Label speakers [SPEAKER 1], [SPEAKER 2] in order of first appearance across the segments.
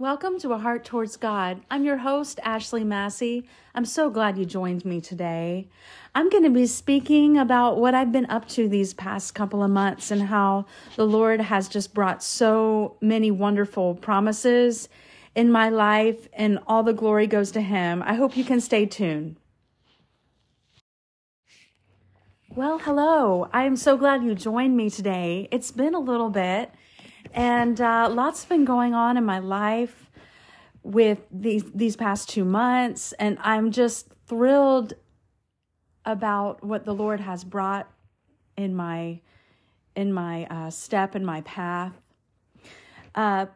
[SPEAKER 1] Welcome to A Heart Towards God. I'm your host, Ashleigh Massey. I'm so glad you joined me today. I'm going to be speaking about what I've been up to these past couple of months and how the Lord has just brought so many wonderful promises in my life, and all the glory goes to Him. I hope you can stay tuned. Well, hello. I am so glad you joined me today. It's been a little bit. And uh, lots have been going on in my life with these these past two months, and I'm just thrilled about what the Lord has brought in my in my uh, step in my path. Uh,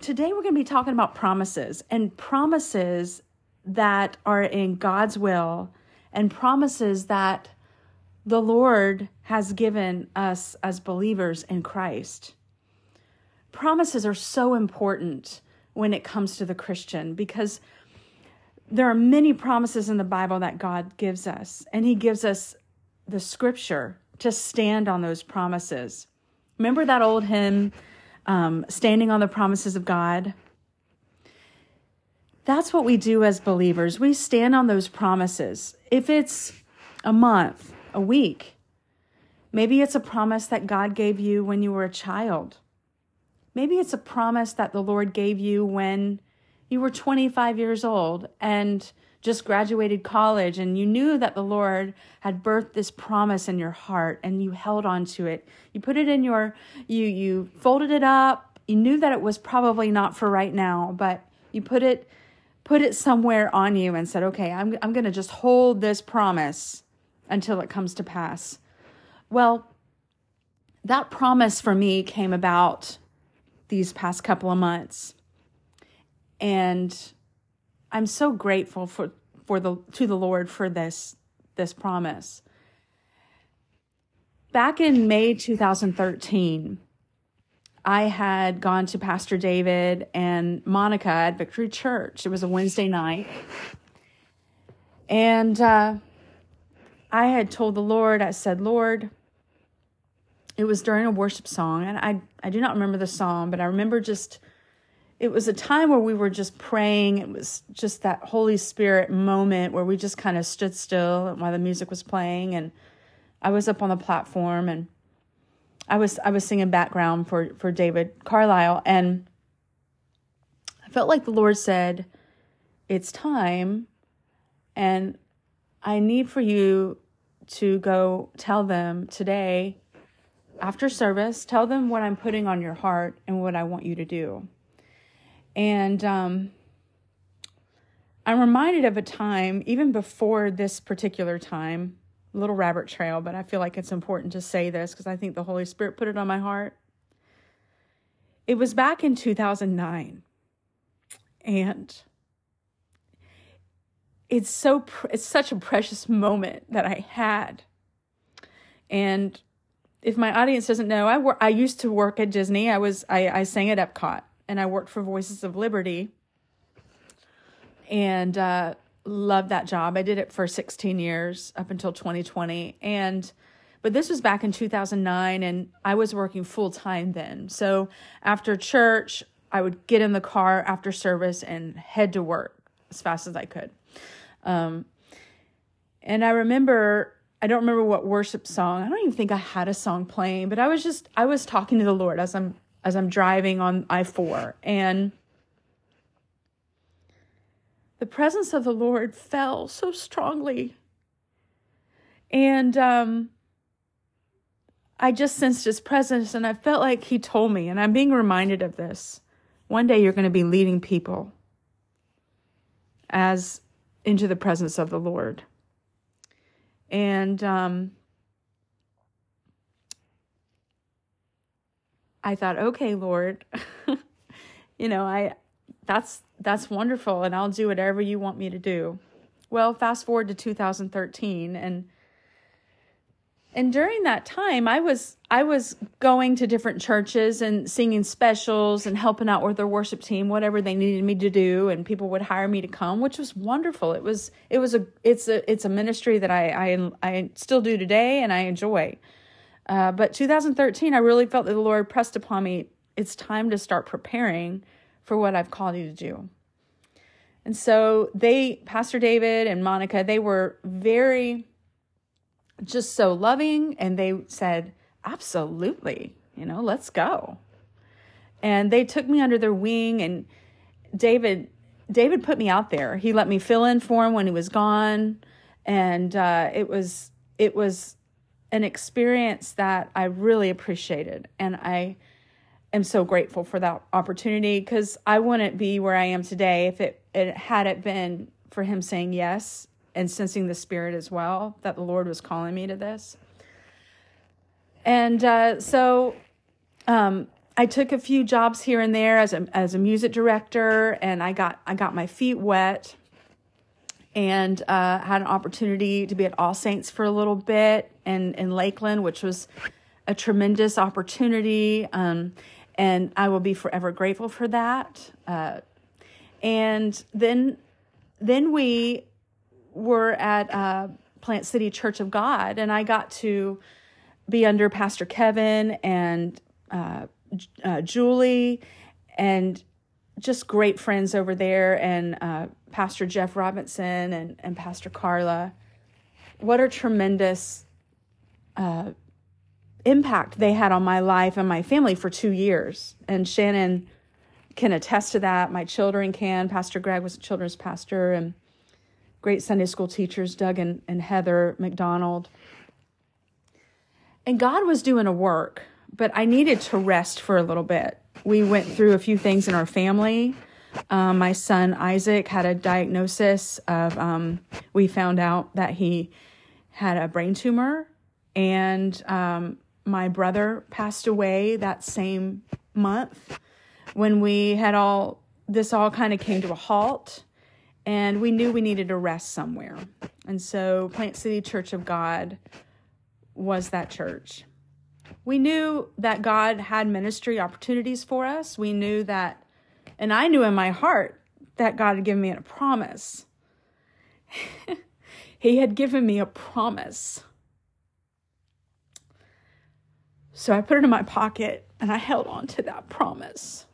[SPEAKER 1] today we're going to be talking about promises and promises that are in God's will and promises that the Lord has given us as believers in Christ promises are so important when it comes to the Christian because there are many promises in the Bible that God gives us, and He gives us the scripture to stand on those promises. Remember that old hymn, um, Standing on the Promises of God? That's what we do as believers. We stand on those promises. If it's a month, a week, maybe it's a promise that God gave you when you were a child Maybe it's a promise that the Lord gave you when you were 25 years old and just graduated college and you knew that the Lord had birthed this promise in your heart and you held on to it. You put it in your you you folded it up. You knew that it was probably not for right now, but you put it put it somewhere on you and said, "Okay, I'm I'm going to just hold this promise until it comes to pass." Well, that promise for me came about these past couple of months. And I'm so grateful for, for the to the Lord for this this promise. Back in May 2013, I had gone to Pastor David and Monica at Victory Church. It was a Wednesday night. And uh, I had told the Lord, I said, Lord, it was during a worship song, and I, I do not remember the song, but I remember just it was a time where we were just praying. It was just that Holy Spirit moment where we just kind of stood still while the music was playing, and I was up on the platform and I was I was singing background for for David Carlisle, and I felt like the Lord said, "It's time," and I need for you to go tell them today after service, tell them what I'm putting on your heart and what I want you to do. And um, I'm reminded of a time, even before this particular time, little rabbit trail, but I feel like it's important to say this because I think the Holy Spirit put it on my heart. It was back in 2009. And it's so it's such a precious moment that I had. And if my audience doesn't know, I wor- I used to work at Disney. I was I, I sang at Epcot and I worked for Voices of Liberty and uh, loved that job. I did it for 16 years up until 2020 and but this was back in 2009 and I was working full time then. So after church, I would get in the car after service and head to work as fast as I could. Um, and I remember I don't remember what worship song. I don't even think I had a song playing, but I was just I was talking to the Lord as I'm as I'm driving on I-4 and the presence of the Lord fell so strongly. And um I just sensed his presence and I felt like he told me and I'm being reminded of this. One day you're going to be leading people as into the presence of the Lord. And um, I thought, okay, Lord, you know, I that's that's wonderful, and I'll do whatever you want me to do. Well, fast forward to 2013, and and during that time i was i was going to different churches and singing specials and helping out with their worship team whatever they needed me to do and people would hire me to come which was wonderful it was it was a it's a it's a ministry that i i, I still do today and i enjoy uh, but 2013 i really felt that the lord pressed upon me it's time to start preparing for what I've called you to do. And so they, Pastor David and Monica, they were very just so loving and they said, absolutely, you know, let's go. And they took me under their wing and David, David put me out there. He let me fill in for him when he was gone. And uh, it was, it was an experience that I really appreciated. And I am so grateful for that opportunity because I wouldn't be where I am today if it, it had it been for him saying yes and sensing the spirit as well that the Lord was calling me to this. And uh, so um, I took a few jobs here and there as a as a music director, and I got I got my feet wet, and uh, had an opportunity to be at All Saints for a little bit in in Lakeland, which was a tremendous opportunity, um, and I will be forever grateful for that. Uh, and then then we were at uh, Plant City Church of God, and I got to be under Pastor Kevin and uh, uh, Julie, and just great friends over there, and uh, Pastor Jeff Robinson and, and Pastor Carla. What a tremendous uh, impact they had on my life and my family for two years. And Shannon can attest to that. My children can. Pastor Greg was a children's pastor, and great Sunday school teachers, Doug and, and Heather McDonald. And God was doing a work, but I needed to rest for a little bit. We went through a few things in our family. Um, my son Isaac had a diagnosis of, um, we found out that he had a brain tumor, and um, my brother passed away that same month when we had all this all kind of came to a halt and we knew we needed to rest somewhere. And so Plant City Church of God was that church. We knew that God had ministry opportunities for us. We knew that, and I knew in my heart that God had given me a promise. he had given me a promise. So I put it in my pocket and I held on to that promise.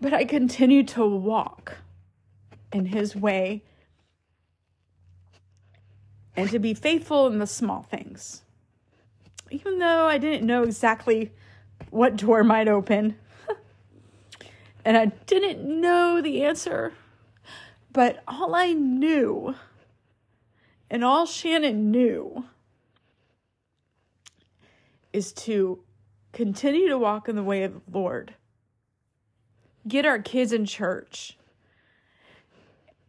[SPEAKER 1] But I continued to walk in his way and to be faithful in the small things. Even though I didn't know exactly what door might open, and I didn't know the answer, but all I knew and all Shannon knew is to continue to walk in the way of the Lord. Get our kids in church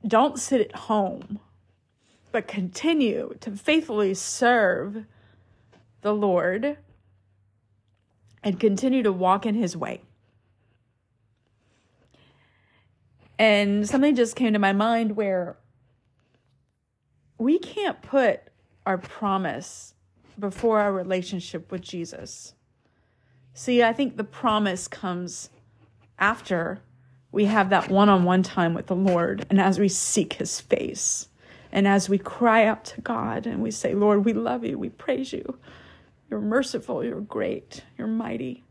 [SPEAKER 1] don't sit at home, but continue to faithfully serve the Lord and continue to walk in his way. And something just came to my mind where we can't put our promise before our relationship with Jesus. See, I think the promise comes after we have that one on one time with the Lord, and as we seek his face, and as we cry out to God and we say, Lord, we love you, we praise you, you're merciful, you're great, you're mighty.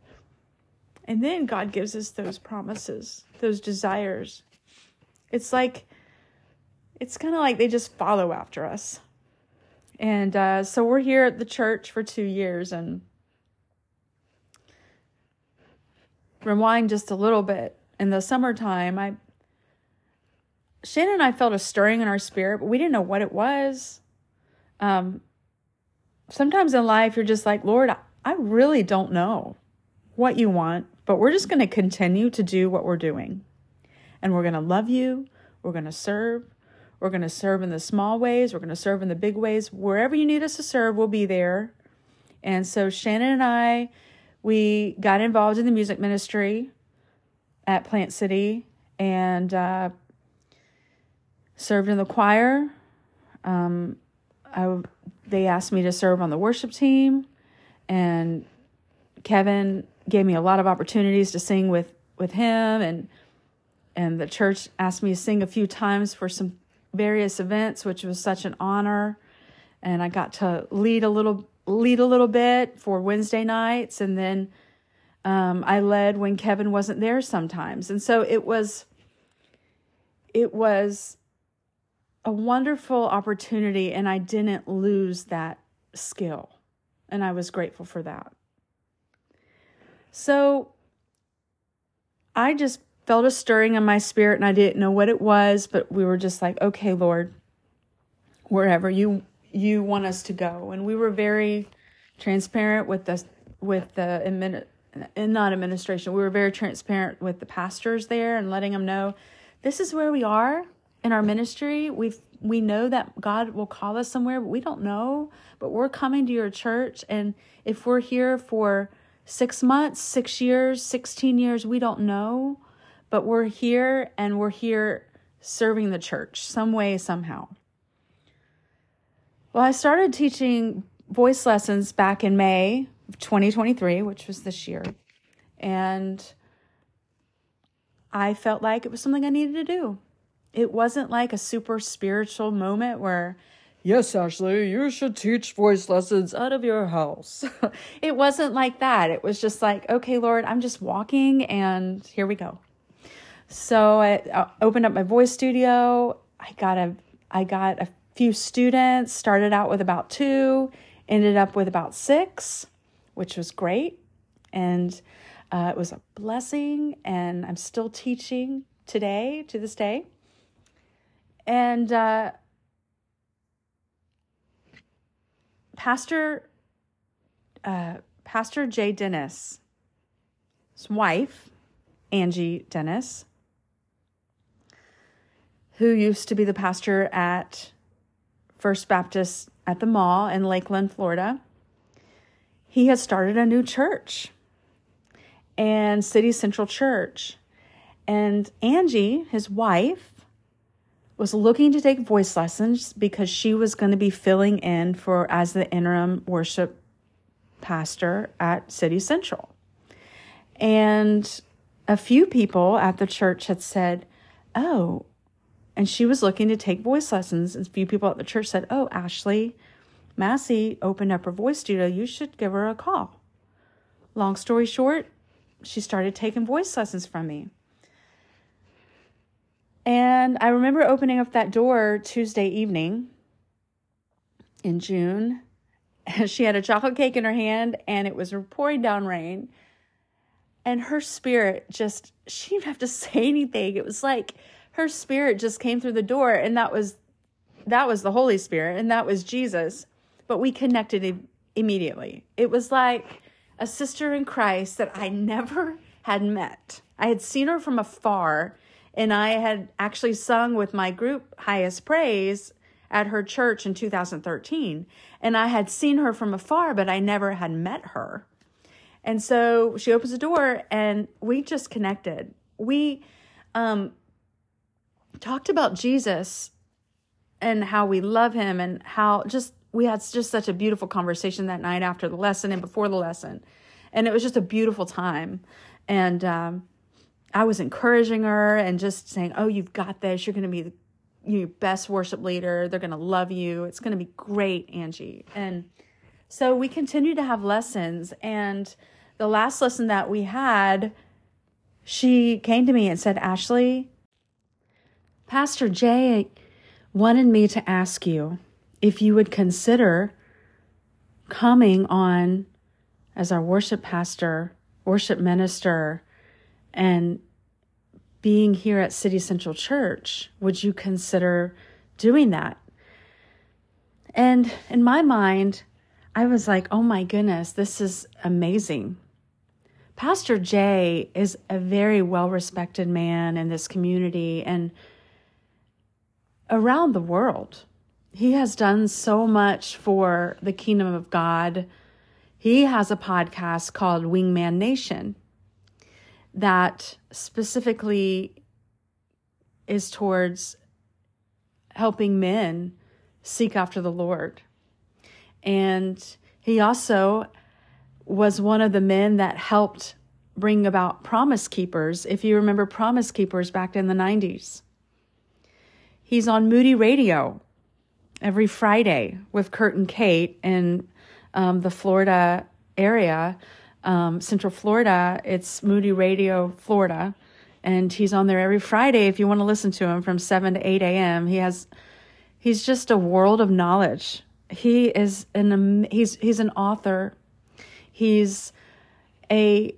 [SPEAKER 1] And then God gives us those promises, those desires. It's like, it's kind of like they just follow after us. And uh, so we're here at the church for two years and rewind just a little bit in the summertime, I Shannon and I felt a stirring in our spirit, but we didn't know what it was. Um, sometimes in life, you're just like, Lord, I really don't know what you want, but we're just going to continue to do what we're doing. And we're going to love you. We're going to serve. We're going to serve in the small ways. We're going to serve in the big ways. Wherever you need us to serve, we'll be there. And so Shannon and I, we got involved in the music ministry at Plant City and uh, served in the choir. Um, I, they asked me to serve on the worship team, and Kevin gave me a lot of opportunities to sing with with him, and and the church asked me to sing a few times for some various events, which was such an honor. And I got to lead a little lead a little bit for Wednesday nights, and then Um, I led when Kevin wasn't there sometimes. And so it was it was a wonderful opportunity and I didn't lose that skill. And I was grateful for that. So I just felt a stirring in my spirit and I didn't know what it was, but we were just like, okay, Lord, wherever you you want us to go. And we were very transparent with the with the and not administration. We were very transparent with the pastors there and letting them know this is where we are in our ministry. We've we know that God will call us somewhere, but we don't know. But we're coming to your church, and if we're here for six months, six years, 16 years, we don't know. But we're here and we're here serving the church some way, somehow. Well, I started teaching voice lessons back in May 2023, which was this year. And I felt like it was something I needed to do. It wasn't like a super spiritual moment where, yes, Ashleigh, you should teach voice lessons out of your house. it wasn't like that. It was just like, okay, Lord, I'm just walking and here we go. So I uh, opened up my voice studio. I got a I got a few students, started out with about 2, ended up with about 6, which was great. And uh, it was a blessing, and I'm still teaching today, to this day. And uh, Pastor uh, Pastor Jay Dennis, his wife, Angie Dennis, who used to be the pastor at First Baptist at the mall in Lakeland, Florida, he had started a new church and City Central Church. And Angie, his wife, was looking to take voice lessons because she was going to be filling in for as the interim worship pastor at City Central. And a few people at the church had said, Oh, and she was looking to take voice lessons. And a few people at the church said, Oh, Ashleigh Massey opened up her voice studio. You should give her a call. Long story short, she started taking voice lessons from me. And I remember opening up that door Tuesday evening in June. She had a chocolate cake in her hand and it was pouring down rain. And her spirit just, she didn't have to say anything. It was like her spirit just came through the door and that was that was the Holy Spirit and that was Jesus. But we connected immediately. It was like a sister in Christ that I never had met. I had seen her from afar, and I had actually sung with my group Highest Praise at her church in 2013. And I had seen her from afar, but I never had met her. And so she opens the door and we just connected. We um, talked about Jesus and how we love him and how just we had just such a beautiful conversation that night after the lesson and before the lesson. And it was just a beautiful time. And um, I was encouraging her and just saying, Oh, you've got this. You're going to be the your best worship leader. They're going to love you. It's going to be great, Angie. And so we continued to have lessons. And the last lesson that we had, she came to me and said, Ashleigh, Pastor Jay wanted me to ask you if you would consider coming on as our worship pastor, worship minister, and being here at City Central Church, would you consider doing that? And in my mind, I was like, oh my goodness, this is amazing. Pastor Jay is a very well respected man in this community and around the world. He has done so much for the kingdom of God. He has a podcast called Wingman Nation that specifically is towards helping men seek after the Lord. And he also was one of the men that helped bring about Promise Keepers. If you remember Promise Keepers back in the 90s, he's on Moody Radio every Friday with Kurt and Kate in um, the Florida area. um, Central Florida. It's Moody Radio Florida, and he's on there every Friday if you want to listen to him from seven to eight a.m. He has he's just a world of knowledge. He is an he's he's an author. He's a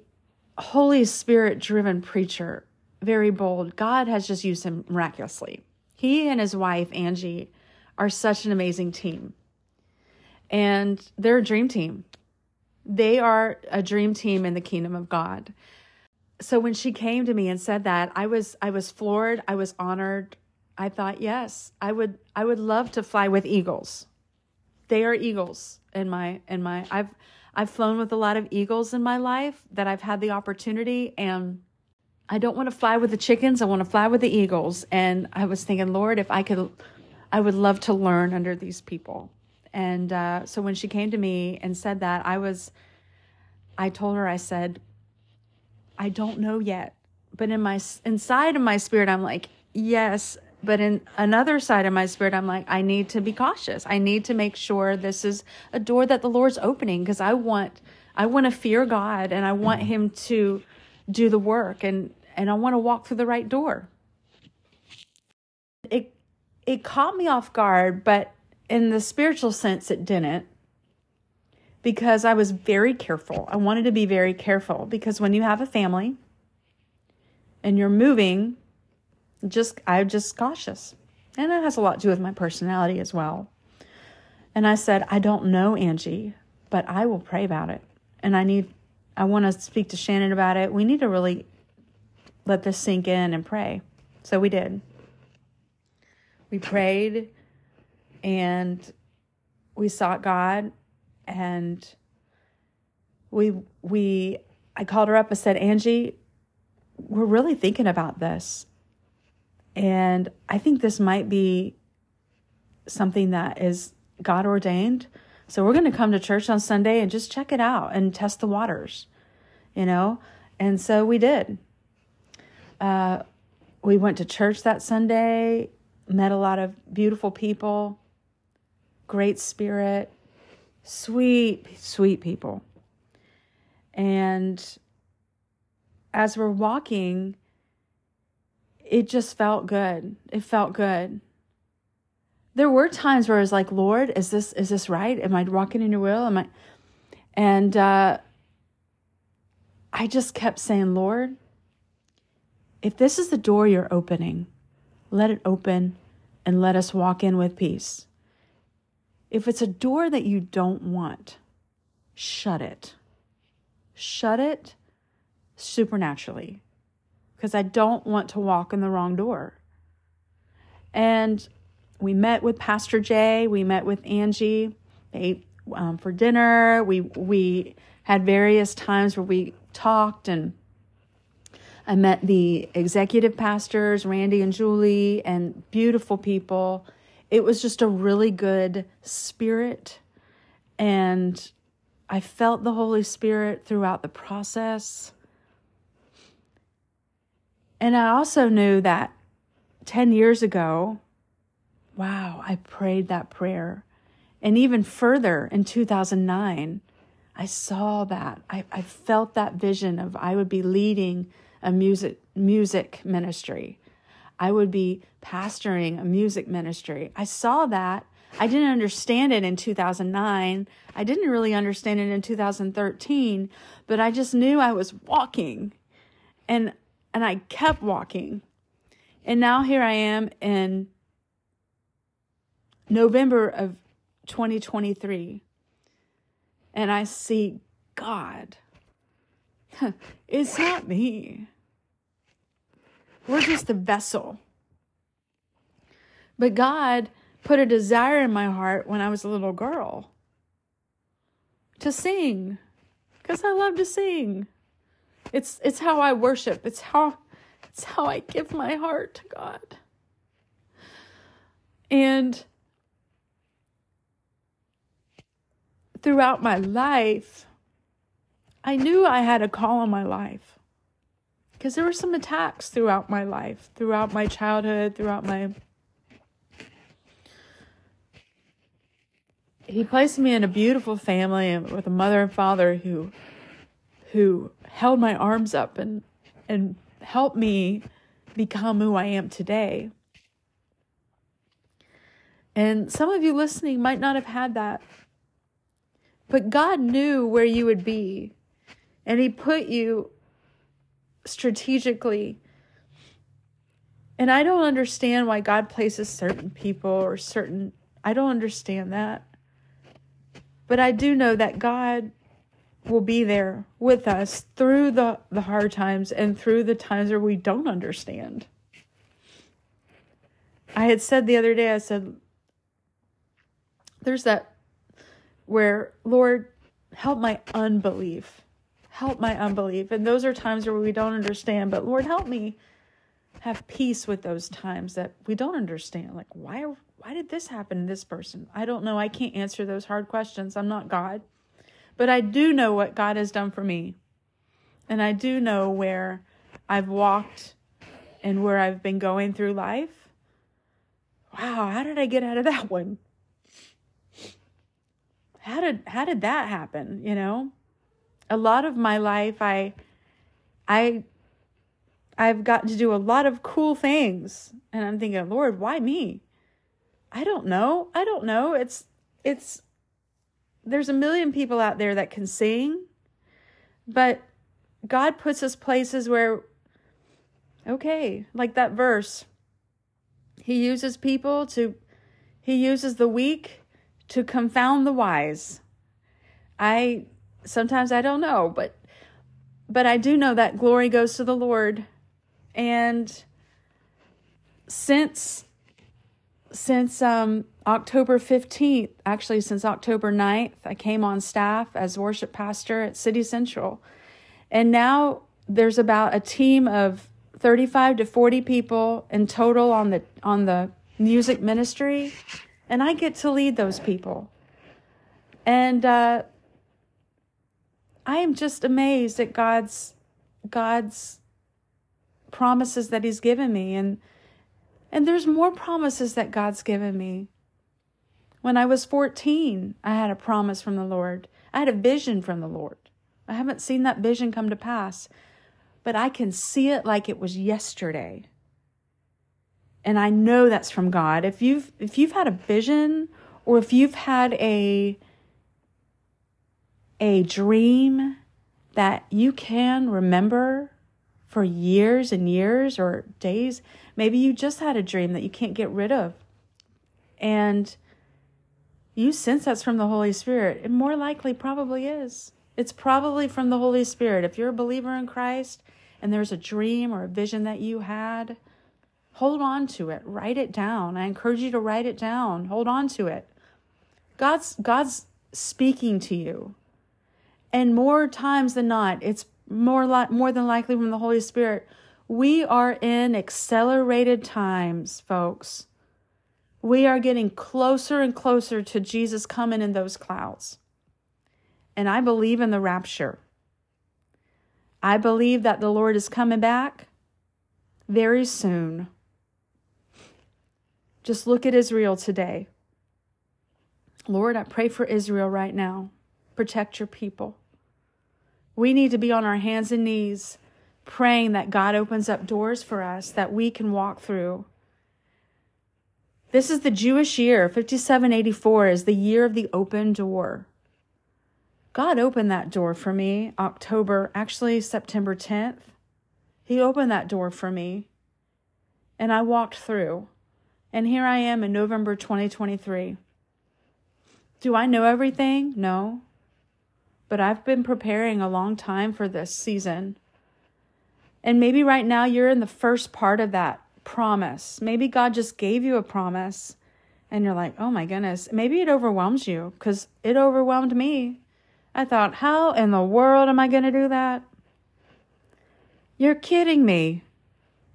[SPEAKER 1] Holy Spirit driven preacher, very bold. God has just used him miraculously. He and his wife Angie are such an amazing team. And they're a dream team. They are a dream team in the kingdom of God. So when she came to me and said that, I was I was floored, I was honored. I thought, yes, I would I would love to fly with eagles. They are eagles in my in my I've I've flown with a lot of eagles in my life that I've had the opportunity and I don't want to fly with the chickens, I want to fly with the eagles. And I was thinking, Lord, if I could I would love to learn under these people. And uh, so when she came to me and said that, I was, I told her, I said, I don't know yet, but in my inside of my spirit, I'm like, yes. But in another side of my spirit, I'm like, I need to be cautious. I need to make sure this is a door that the Lord's opening because I want, I want to fear God and I want Him to do the work and and I want to walk through the right door. It caught me off guard, but in the spiritual sense, it didn't because I was very careful. I wanted to be very careful because when you have a family and you're moving, just I'm just cautious. And it has a lot to do with my personality as well. And I said, I don't know, Angie, but I will pray about it. And I need I want to speak to Shannon about it. We need to really let this sink in and pray. So we did we prayed and we sought God and we we I called her up and said, "Angie, we're really thinking about this. And I think this might be something that is God ordained. So we're going to come to church on Sunday and just check it out and test the waters, you know? And so we did. Uh, we went to church that Sunday met a lot of beautiful people, great spirit, sweet, sweet people. And as we're walking, it just felt good. It felt good. There were times where I was like, Lord, is this is this right? Am I walking in your will? Am I and uh I just kept saying, Lord, if this is the door you're opening, let it open and let us walk in with peace. If it's a door that you don't want, shut it. Shut it supernaturally because I don't want to walk in the wrong door. And we met with Pastor Jay, we met with Angie they, um, for dinner. We, we had various times where we talked and I met the executive pastors, Randy and Julie, and beautiful people. It was just a really good spirit. And I felt the Holy Spirit throughout the process. And I also knew that 10 years ago, wow, I prayed that prayer. And even further in 2009, I saw that. I, I felt that vision of I would be leading a music music ministry. I would be pastoring a music ministry. I saw that. I didn't understand it in 2009. I didn't really understand it in 2013, but I just knew I was walking. And and I kept walking. And now here I am in November of 2023. And I see God it's not me. We're just the vessel. But God put a desire in my heart when I was a little girl to sing because I love to sing. It's it's how I worship. It's how it's how I give my heart to God. And throughout my life, I knew I had a call on my life because there were some attacks throughout my life, throughout my childhood, throughout my. He placed me in a beautiful family with a mother and father who who held my arms up and and helped me become who I am today. And some of you listening might not have had that. But God knew where you would be. And He put you strategically. And I don't understand why God places certain people or certain, I don't understand that. But I do know that God will be there with us through the, the hard times and through the times where we don't understand. I had said the other day, I said, there's that where, Lord, help my unbelief. Help my unbelief. And those are times where we don't understand, but Lord, help me have peace with those times that we don't understand. Like, why, why did this happen to this person? I don't know. I can't answer those hard questions. I'm not God. But I do know what God has done for me. And I do know where I've walked and where I've been going through life. Wow, how did I get out of that one? How did how did that happen, you know? A lot of my life I I I've gotten to do a lot of cool things and I'm thinking, "Lord, why me?" I don't know. I don't know. It's it's there's a million people out there that can sing, but God puts us places where, okay, like that verse, He uses people to, He uses the weak to confound the wise. I sometimes I don't know, but but I do know that glory goes to the Lord. And since since um October 15th, actually since October 9th, I came on staff as worship pastor at City Central. And now there's about a team of 35 to 40 people in total on the on the music ministry, and I get to lead those people. And uh, I am just amazed at God's God's promises that He's given me, and and there's more promises that God's given me. When I was 14, I had a promise from the Lord. I had a vision from the Lord. I haven't seen that vision come to pass, but I can see it like it was yesterday. And I know that's from God. If you've if you've had a vision or if you've had a a dream that you can remember for years and years or days, maybe you just had a dream that you can't get rid of. And you sense that's from the Holy Spirit. It more likely probably is. It's probably from the Holy Spirit. If you're a believer in Christ and there's a dream or a vision that you had, hold on to it. Write it down. I encourage you to write it down. Hold on to it. God's God's speaking to you. And more times than not, it's more li- more than likely from the Holy Spirit. We are in accelerated times, folks. We are getting closer and closer to Jesus coming in those clouds. And I believe in the rapture. I believe that the Lord is coming back very soon. Just look at Israel today. Lord, I pray for Israel right now. Protect your people. We need to be on our hands and knees praying that God opens up doors for us that we can walk through this is the Jewish year. 5784 is the year of the open door. God opened that door for me October, actually September 10th. He opened that door for me and I walked through. And here I am in November 2023. Do I know everything? No. But I've been preparing a long time for this season. And maybe right now you're in the first part of that promise. Maybe God just gave you a promise and you're like, oh my goodness. Maybe it overwhelms you because it overwhelmed me. I thought, how in the world am I going to do that? You're kidding me.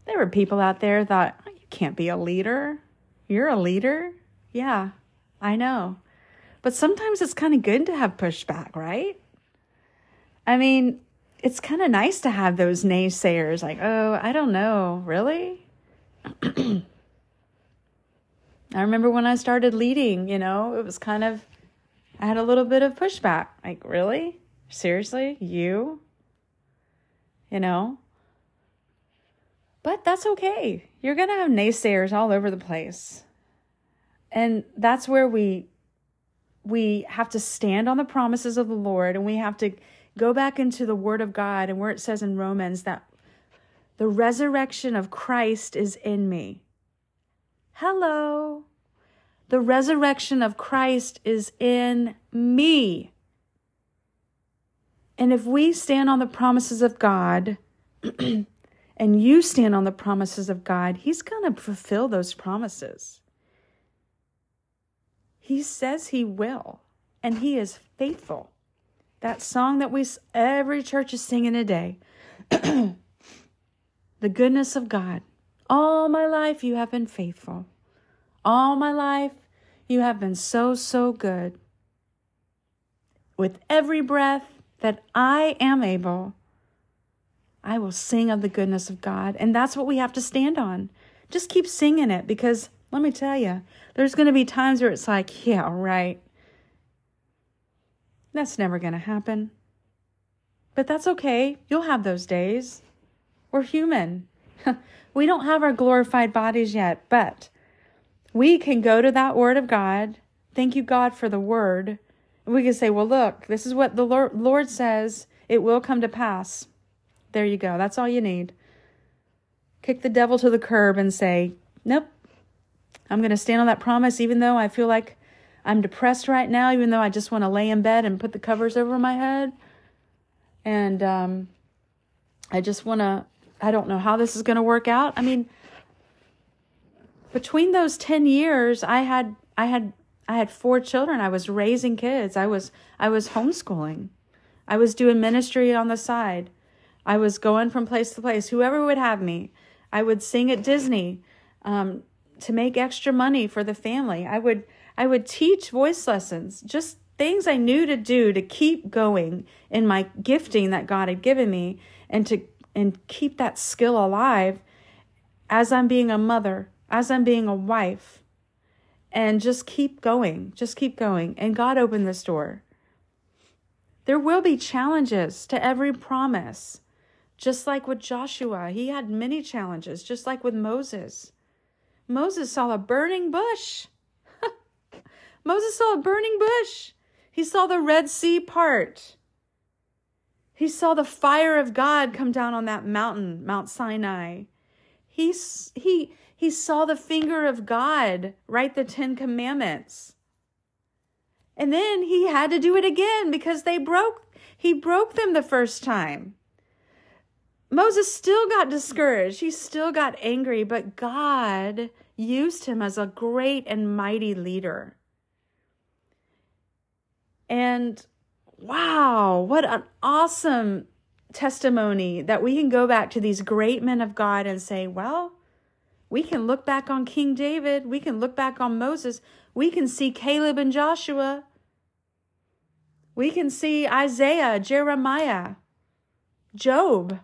[SPEAKER 1] There were people out there thought, oh, you can't be a leader. You're a leader. Yeah, I know. But sometimes it's kind of good to have pushback, right? I mean, it's kind of nice to have those naysayers like, oh, I don't know, really? I remember when I started leading, you know, it was kind of, I had a little bit of pushback. Like, really? Seriously? You? you know? But that's okay. You're going to have naysayers all over the place. And that's where we we have to stand on the promises of the Lord and we have to go back into the word of God and where it says in Romans that the resurrection of Christ is in me. Hello. The resurrection of Christ is in me. And if we stand on the promises of God, and you stand on the promises of God, He's going to fulfill those promises. He says He will, and He is faithful. That song that we every church is singing today. the goodness of God. All my life you have been faithful. All my life you have been so, so good. With every breath that I am able, I will sing of the goodness of God. And that's what we have to stand on. Just keep singing it because let me tell you, there's going to be times where it's like, yeah, right. That's never going to happen. But that's okay. You'll have those days. We're human. we don't have our glorified bodies yet, but we can go to that word of God. Thank you, God, for the word. We can say, well, look, this is what the Lord says. It will come to pass. There you go. That's all you need. Kick the devil to the curb and say, nope, I'm going to stand on that promise, even though I feel like I'm depressed right now, even though I just want to lay in bed and put the covers over my head. And um, I just want to, I don't know how this is going to work out. I mean, between those 10 years, I had, I had, I had four children. I was raising kids. I was, I was homeschooling. I was doing ministry on the side. I was going from place to place. Whoever would have me, I would sing at Disney um, to make extra money for the family. I would I would teach voice lessons, just things I knew to do to keep going in my gifting that God had given me and to and keep that skill alive as I'm being a mother, as I'm being a wife. And just keep going, just keep going. And God opened this door. There will be challenges to every promise. Just like with Joshua, he had many challenges, just like with Moses. Moses saw a burning bush. Moses saw a burning bush. He saw the Red Sea part. He saw the fire of God come down on that mountain, Mount Sinai. He, he, he saw the finger of God write the Ten Commandments. And then he had to do it again because they broke, he broke them the first time. Moses still got discouraged. He still got angry, but God used him as a great and mighty leader. And wow, what an awesome testimony that we can go back to these great men of God and say, well, we can look back on King David, we can look back on Moses, we can see Caleb and Joshua, we can see Isaiah, Jeremiah, Job.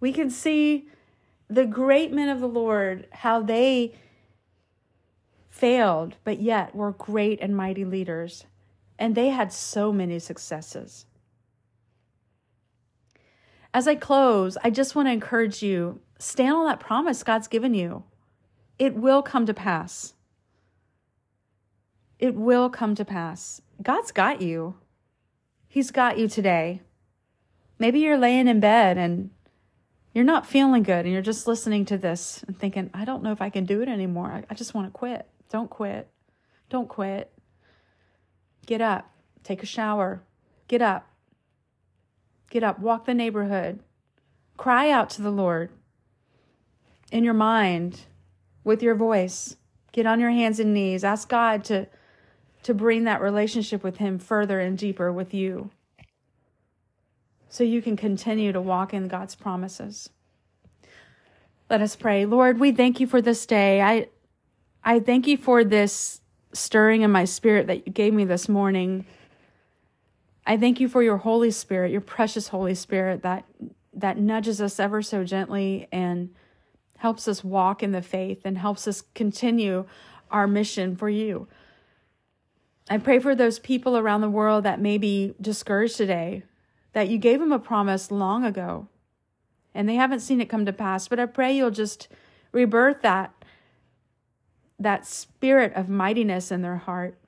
[SPEAKER 1] We can see the great men of the Lord, how they failed, but yet were great and mighty leaders. And they had so many successes. As I close, I just want to encourage you stand on that promise God's given you. It will come to pass. It will come to pass. God's got you. He's got you today. Maybe you're laying in bed and you're not feeling good and you're just listening to this and thinking, I don't know if I can do it anymore. I, just want to quit. Don't quit. Don't quit. Get up. Take a shower. Get up. Get up. Walk the neighborhood. Cry out to the Lord in your mind with your voice. Get on your hands and knees. Ask God to, to bring that relationship with Him further and deeper with you so you can continue to walk in God's promises. Let us pray. Lord, we thank you for this day. I I thank you for this stirring in my spirit that you gave me this morning. I thank you for your Holy Spirit, your precious Holy Spirit that that nudges us ever so gently and helps us walk in the faith and helps us continue our mission for you. I pray for those people around the world that may be discouraged today, that you gave them a promise long ago and they haven't seen it come to pass. But I pray you'll just rebirth that that spirit of mightiness in their heart.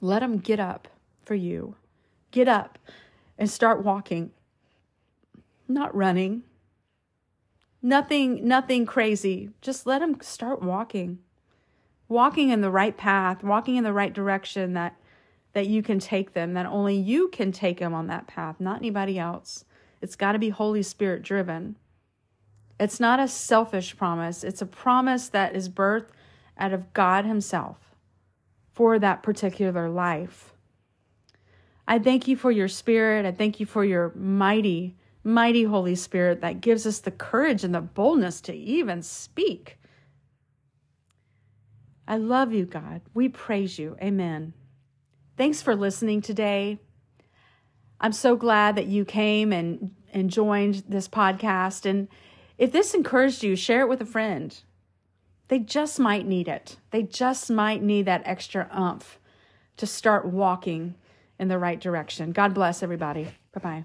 [SPEAKER 1] Let them get up for you. Get up and start walking. Not running. Nothing nothing crazy. Just let them start walking. Walking in the right path, walking in the right direction that that you can take them, that only you can take them on that path, not anybody else. It's got to be Holy Spirit driven. It's not a selfish promise, it's a promise that is birthed out of God Himself for that particular life. I thank you for your spirit. I thank you for your mighty, mighty Holy Spirit that gives us the courage and the boldness to even speak. I love you, God. We praise you. Amen. Thanks for listening today. I'm so glad that you came and, and joined this podcast. And if this encouraged you, share it with a friend. They just might need it. They just might need that extra umph to start walking in the right direction. God bless everybody. Bye bye.